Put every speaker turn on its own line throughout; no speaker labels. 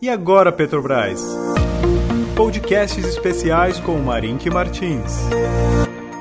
E agora, Petrobras? Podcasts especiais com Marink Martins.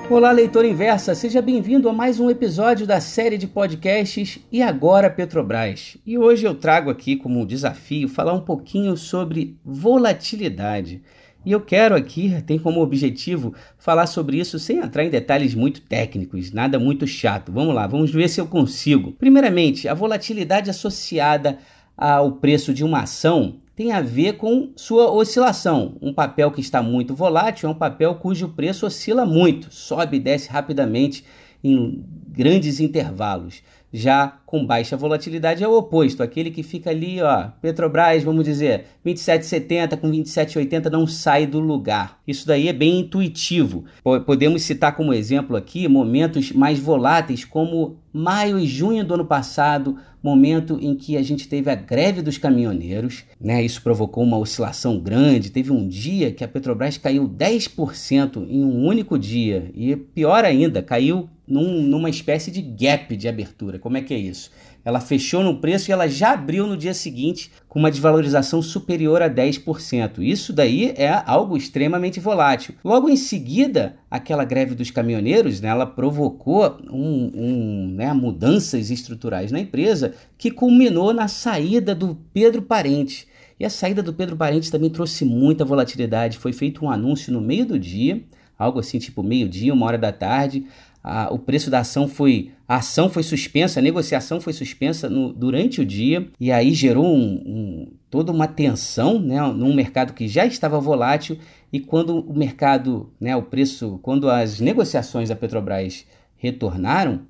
Olá, leitor inversa, seja bem-vindo a mais um episódio da série de podcasts E Agora Petrobras. E hoje eu trago aqui como desafio falar um pouquinho sobre volatilidade. E eu quero aqui, tem como objetivo falar sobre isso sem entrar em detalhes muito técnicos, nada muito chato. Vamos lá, vamos ver se eu consigo. Primeiramente, a volatilidade associada ao preço de uma ação tem a ver com sua oscilação. Um papel que está muito volátil é um papel cujo preço oscila muito, sobe e desce rapidamente em grandes intervalos. Já com baixa volatilidade é o oposto, aquele que fica ali, ó, Petrobras, vamos dizer, 27,70 com 27,80 não sai do lugar. Isso daí é bem intuitivo. Podemos citar como exemplo aqui momentos mais voláteis como maio e junho do ano passado, momento em que a gente teve a greve dos caminhoneiros, né? Isso provocou uma oscilação grande. Teve um dia que a Petrobras caiu 10% em um único dia e pior ainda, caiu num, numa espécie de gap de abertura. Como é que é isso? Ela fechou no preço e ela já abriu no dia seguinte com uma desvalorização superior a 10%. Isso daí é algo extremamente volátil. Logo em seguida, aquela greve dos caminhoneiros, né, ela provocou um, um, né, mudanças estruturais na empresa que culminou na saída do Pedro Parente. E a saída do Pedro Parente também trouxe muita volatilidade. Foi feito um anúncio no meio do dia, algo assim tipo meio-dia, uma hora da tarde a, o preço da ação foi. A ação foi suspensa, a negociação foi suspensa no, durante o dia, e aí gerou um, um, toda uma tensão né, num mercado que já estava volátil. E quando o mercado, né, o preço, quando as negociações da Petrobras retornaram,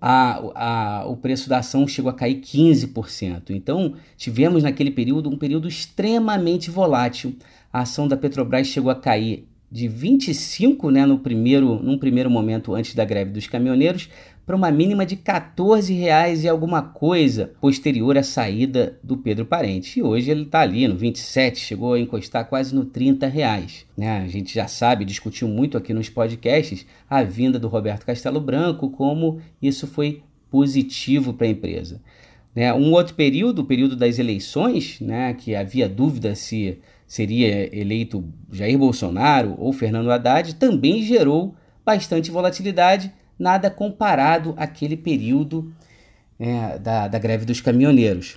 a, a, o preço da ação chegou a cair 15%. Então, tivemos naquele período um período extremamente volátil. A ação da Petrobras chegou a cair de 25, né, no primeiro, num primeiro momento antes da greve dos caminhoneiros, para uma mínima de 14 reais e alguma coisa posterior à saída do Pedro Parente. E hoje ele está ali no 27, chegou a encostar quase no 30 reais. Né? A gente já sabe, discutiu muito aqui nos podcasts a vinda do Roberto Castelo Branco, como isso foi positivo para a empresa. Né? Um outro período, o período das eleições, né, que havia dúvida se seria eleito Jair Bolsonaro ou Fernando Haddad, também gerou bastante volatilidade, nada comparado àquele período é, da, da greve dos caminhoneiros.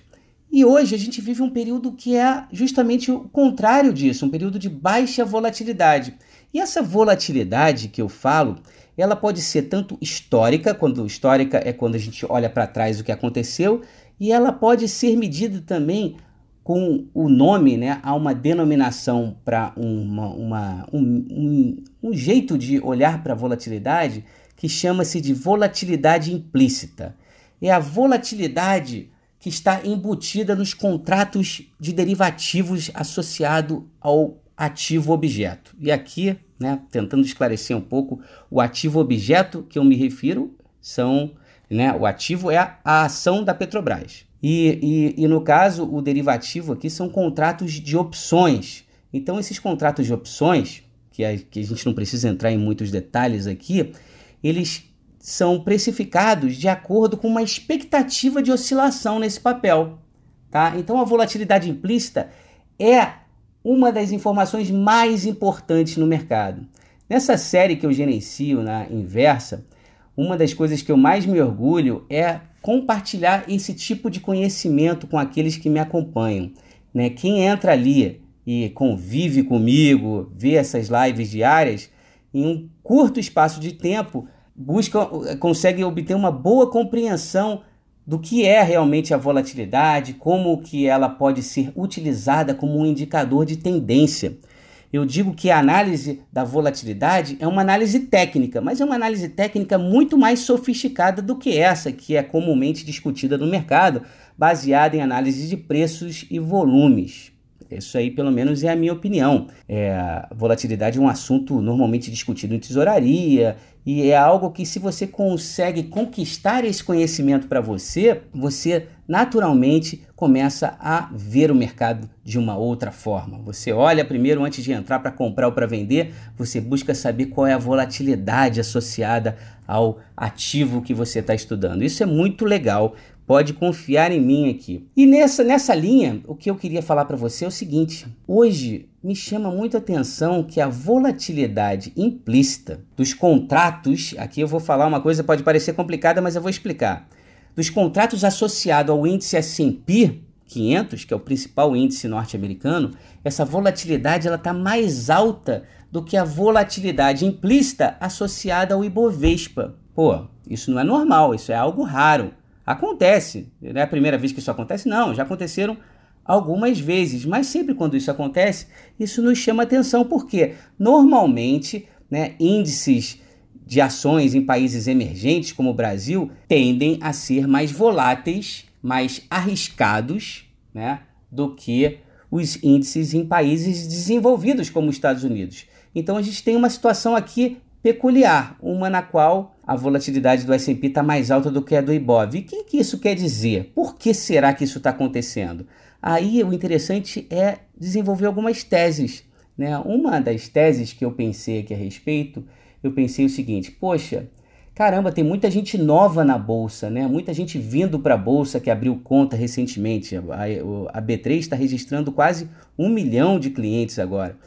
E hoje a gente vive um período que é justamente o contrário disso, um período de baixa volatilidade. E essa volatilidade que eu falo, ela pode ser tanto histórica, quando histórica é quando a gente olha para trás o que aconteceu, e ela pode ser medida também com o nome, né, há uma denominação para uma, uma, um, um, um jeito de olhar para a volatilidade que chama-se de volatilidade implícita. É a volatilidade que está embutida nos contratos de derivativos associado ao ativo objeto. E aqui, né, tentando esclarecer um pouco, o ativo objeto que eu me refiro são, né, o ativo é a, a ação da Petrobras. E, e, e, no caso, o derivativo aqui são contratos de opções. Então, esses contratos de opções, que a, que a gente não precisa entrar em muitos detalhes aqui, eles são precificados de acordo com uma expectativa de oscilação nesse papel. Tá? Então, a volatilidade implícita é uma das informações mais importantes no mercado. Nessa série que eu gerencio na inversa, uma das coisas que eu mais me orgulho é compartilhar esse tipo de conhecimento com aqueles que me acompanham. Né? Quem entra ali e convive comigo, vê essas lives diárias, em um curto espaço de tempo, busca, consegue obter uma boa compreensão do que é realmente a volatilidade, como que ela pode ser utilizada como um indicador de tendência. Eu digo que a análise da volatilidade é uma análise técnica, mas é uma análise técnica muito mais sofisticada do que essa que é comumente discutida no mercado, baseada em análise de preços e volumes. Isso aí, pelo menos, é a minha opinião. É, volatilidade é um assunto normalmente discutido em tesouraria e é algo que, se você consegue conquistar esse conhecimento para você, você naturalmente começa a ver o mercado de uma outra forma. Você olha primeiro antes de entrar para comprar ou para vender, você busca saber qual é a volatilidade associada ao ativo que você está estudando. Isso é muito legal Pode confiar em mim aqui. E nessa, nessa linha, o que eu queria falar para você é o seguinte: hoje me chama muito a atenção que a volatilidade implícita dos contratos, aqui eu vou falar uma coisa pode parecer complicada, mas eu vou explicar. Dos contratos associados ao índice S&P 500, que é o principal índice norte-americano, essa volatilidade ela está mais alta do que a volatilidade implícita associada ao Ibovespa. Pô, isso não é normal, isso é algo raro. Acontece. Não é a primeira vez que isso acontece? Não, já aconteceram algumas vezes. Mas sempre quando isso acontece, isso nos chama atenção, porque normalmente né, índices de ações em países emergentes, como o Brasil, tendem a ser mais voláteis, mais arriscados né, do que os índices em países desenvolvidos, como os Estados Unidos. Então a gente tem uma situação aqui peculiar, uma na qual a volatilidade do S&P está mais alta do que a do Ibov. E o que, que isso quer dizer? Por que será que isso está acontecendo? Aí o interessante é desenvolver algumas teses. Né? Uma das teses que eu pensei aqui a respeito, eu pensei o seguinte: poxa, caramba, tem muita gente nova na bolsa, né? Muita gente vindo para a bolsa que abriu conta recentemente. A, a, a B3 está registrando quase um milhão de clientes agora.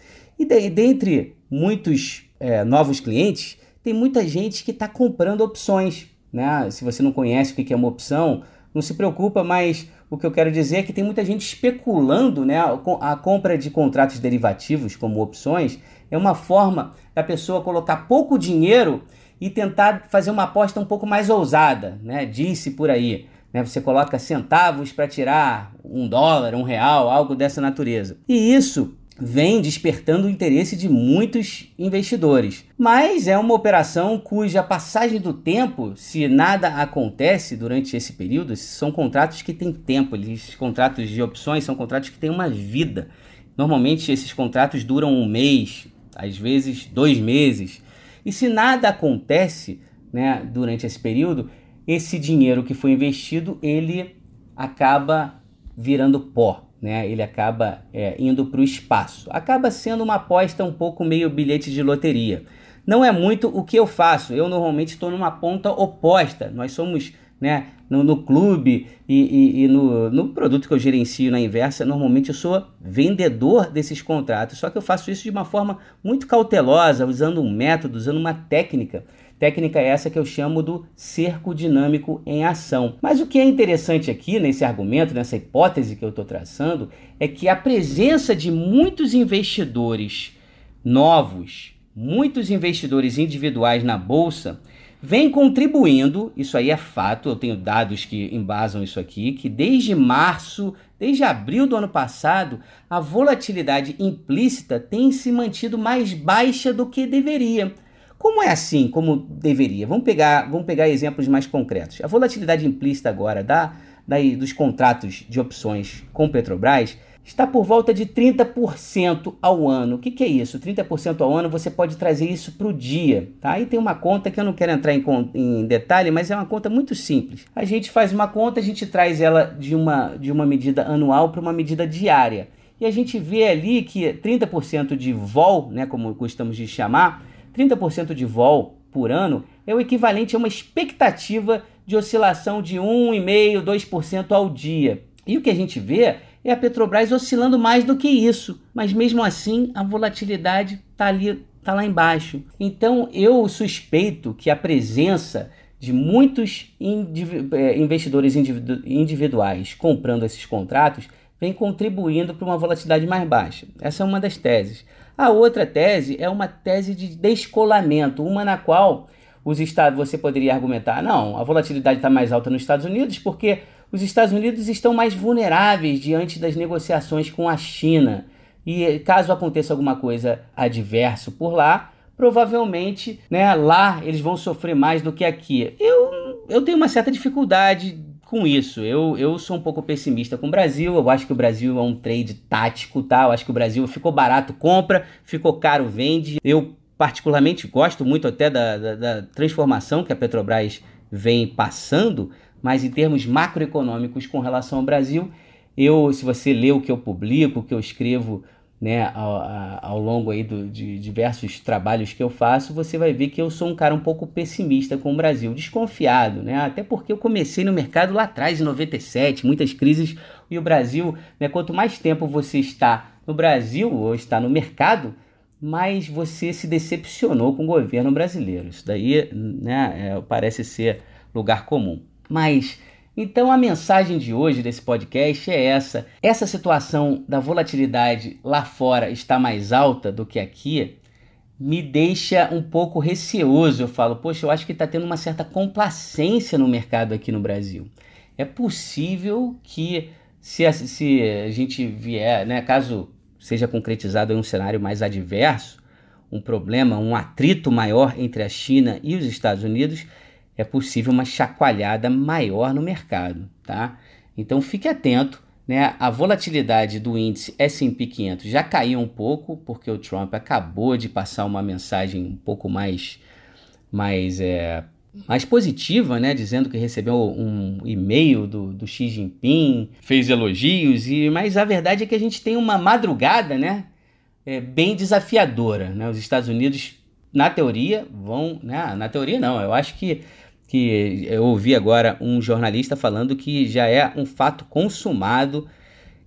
E de, dentre muitos é, novos clientes, tem muita gente que está comprando opções. Né? Se você não conhece o que é uma opção, não se preocupa, mas o que eu quero dizer é que tem muita gente especulando né? a compra de contratos derivativos como opções. É uma forma da pessoa colocar pouco dinheiro e tentar fazer uma aposta um pouco mais ousada, né? Disse por aí. Né? Você coloca centavos para tirar um dólar, um real, algo dessa natureza. E isso vem despertando o interesse de muitos investidores. Mas é uma operação cuja passagem do tempo, se nada acontece durante esse período, são contratos que têm tempo. Esses contratos de opções são contratos que têm uma vida. Normalmente esses contratos duram um mês, às vezes dois meses. E se nada acontece né, durante esse período, esse dinheiro que foi investido ele acaba virando pó né, ele acaba é, indo para o espaço. Acaba sendo uma aposta um pouco meio bilhete de loteria. Não é muito o que eu faço. Eu normalmente estou numa ponta oposta. Nós somos né, no, no clube e, e, e no, no, produto que eu gerencio na inversa, normalmente eu sou vendedor desses contratos. Só que eu faço isso de uma forma muito cautelosa, usando um método, usando uma técnica Técnica essa que eu chamo do cerco dinâmico em ação. Mas o que é interessante aqui nesse argumento, nessa hipótese que eu estou traçando, é que a presença de muitos investidores novos, muitos investidores individuais na bolsa, vem contribuindo, isso aí é fato, eu tenho dados que embasam isso aqui, que desde março, desde abril do ano passado, a volatilidade implícita tem se mantido mais baixa do que deveria. Como é assim, como deveria? Vamos pegar, vamos pegar exemplos mais concretos. A volatilidade implícita agora da, da, dos contratos de opções com Petrobras está por volta de 30% ao ano. O que, que, é isso? 30% ao ano você pode trazer isso para o dia. Tá? Aí tem uma conta que eu não quero entrar em, em, detalhe, mas é uma conta muito simples. A gente faz uma conta, a gente traz ela de uma, de uma medida anual para uma medida diária. E a gente vê ali que 30% de vol, né, como gostamos de chamar, 30% de vol por ano é o equivalente a uma expectativa de oscilação de 1,5%, 2% ao dia. E o que a gente vê é a Petrobras oscilando mais do que isso, mas mesmo assim a volatilidade está ali, está lá embaixo. Então eu suspeito que a presença de muitos é, investidores individuais comprando esses contratos vem contribuindo para uma volatilidade mais baixa. Essa é uma das teses. A outra tese é uma tese de descolamento, uma na qual os estados você poderia argumentar, não, a volatilidade está mais alta nos Estados Unidos porque os Estados Unidos estão mais vulneráveis diante das negociações com a China. E caso aconteça alguma coisa adverso por lá, provavelmente né, lá eles vão sofrer mais do que aqui. Eu, eu tenho uma certa dificuldade com isso. Eu, eu sou um pouco pessimista com o Brasil. Eu acho que o Brasil é um trade tático, tá? Eu acho que o Brasil ficou barato, compra, ficou caro, vende. Eu, particularmente, gosto muito até da, da, da transformação que a Petrobras vem passando, mas em termos macroeconômicos com relação ao Brasil, eu, se você lê o que eu publico, o que eu escrevo né, ao, ao longo aí do, de diversos trabalhos que eu faço, você vai ver que eu sou um cara um pouco pessimista com o Brasil, desconfiado, né? Até porque eu comecei no mercado lá atrás, em 97, muitas crises, e o Brasil, né, quanto mais tempo você está no Brasil ou está no mercado, mais você se decepcionou com o governo brasileiro. Isso daí né, é, parece ser lugar comum. Mas então a mensagem de hoje desse podcast é essa: essa situação da volatilidade lá fora está mais alta do que aqui, me deixa um pouco receoso. Eu falo, poxa, eu acho que está tendo uma certa complacência no mercado aqui no Brasil. É possível que se a, se a gente vier, né, caso seja concretizado em um cenário mais adverso, um problema, um atrito maior entre a China e os Estados Unidos, é possível uma chacoalhada maior no mercado, tá? Então fique atento, né? A volatilidade do índice S&P 500 já caiu um pouco porque o Trump acabou de passar uma mensagem um pouco mais mais é, mais positiva, né, dizendo que recebeu um e-mail do, do Xi Jinping, fez elogios, e mas a verdade é que a gente tem uma madrugada, né, é, bem desafiadora, né? Os Estados Unidos, na teoria, vão, né, na teoria não, eu acho que que eu ouvi agora um jornalista falando que já é um fato consumado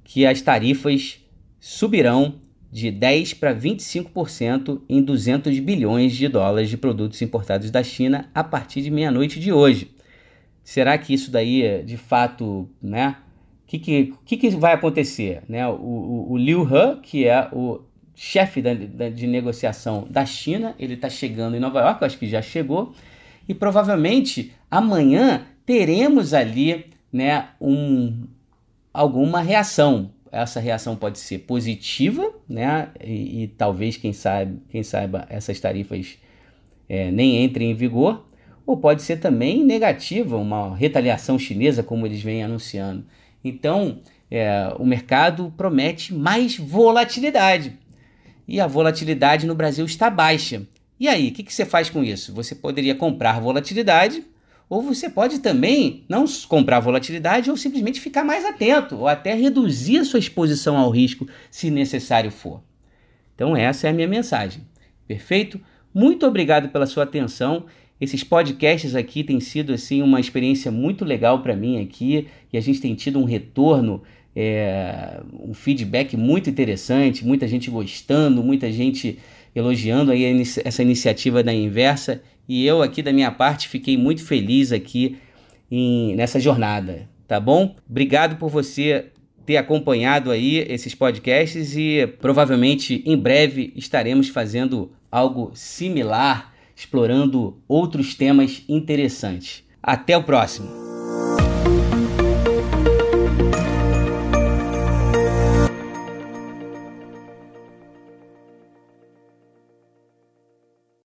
que as tarifas subirão de 10 para 25% em 200 bilhões de dólares de produtos importados da China a partir de meia-noite de hoje. Será que isso daí, de fato, né? O que, que, que, que, vai acontecer? Né? O, o, o Liu He, que é o chefe da, da, de negociação da China, ele está chegando em Nova York, acho que já chegou, e provavelmente amanhã teremos ali né, um, alguma reação. Essa reação pode ser positiva, né, e, e talvez, quem, sabe, quem saiba, essas tarifas é, nem entrem em vigor, ou pode ser também negativa, uma retaliação chinesa, como eles vêm anunciando. Então, é, o mercado promete mais volatilidade. E a volatilidade no Brasil está baixa. E aí, o que, que você faz com isso? Você poderia comprar volatilidade, ou você pode também não comprar volatilidade ou simplesmente ficar mais atento, ou até reduzir a sua exposição ao risco se necessário for. Então, essa é a minha mensagem. Perfeito? Muito obrigado pela sua atenção. Esses podcasts aqui têm sido assim uma experiência muito legal para mim aqui e a gente tem tido um retorno, é, um feedback muito interessante, muita gente gostando, muita gente elogiando aí essa iniciativa da Inversa e eu aqui da minha parte fiquei muito feliz aqui em, nessa jornada, tá bom? Obrigado por você ter acompanhado aí esses podcasts e provavelmente em breve estaremos fazendo algo similar, explorando outros temas interessantes. Até o próximo!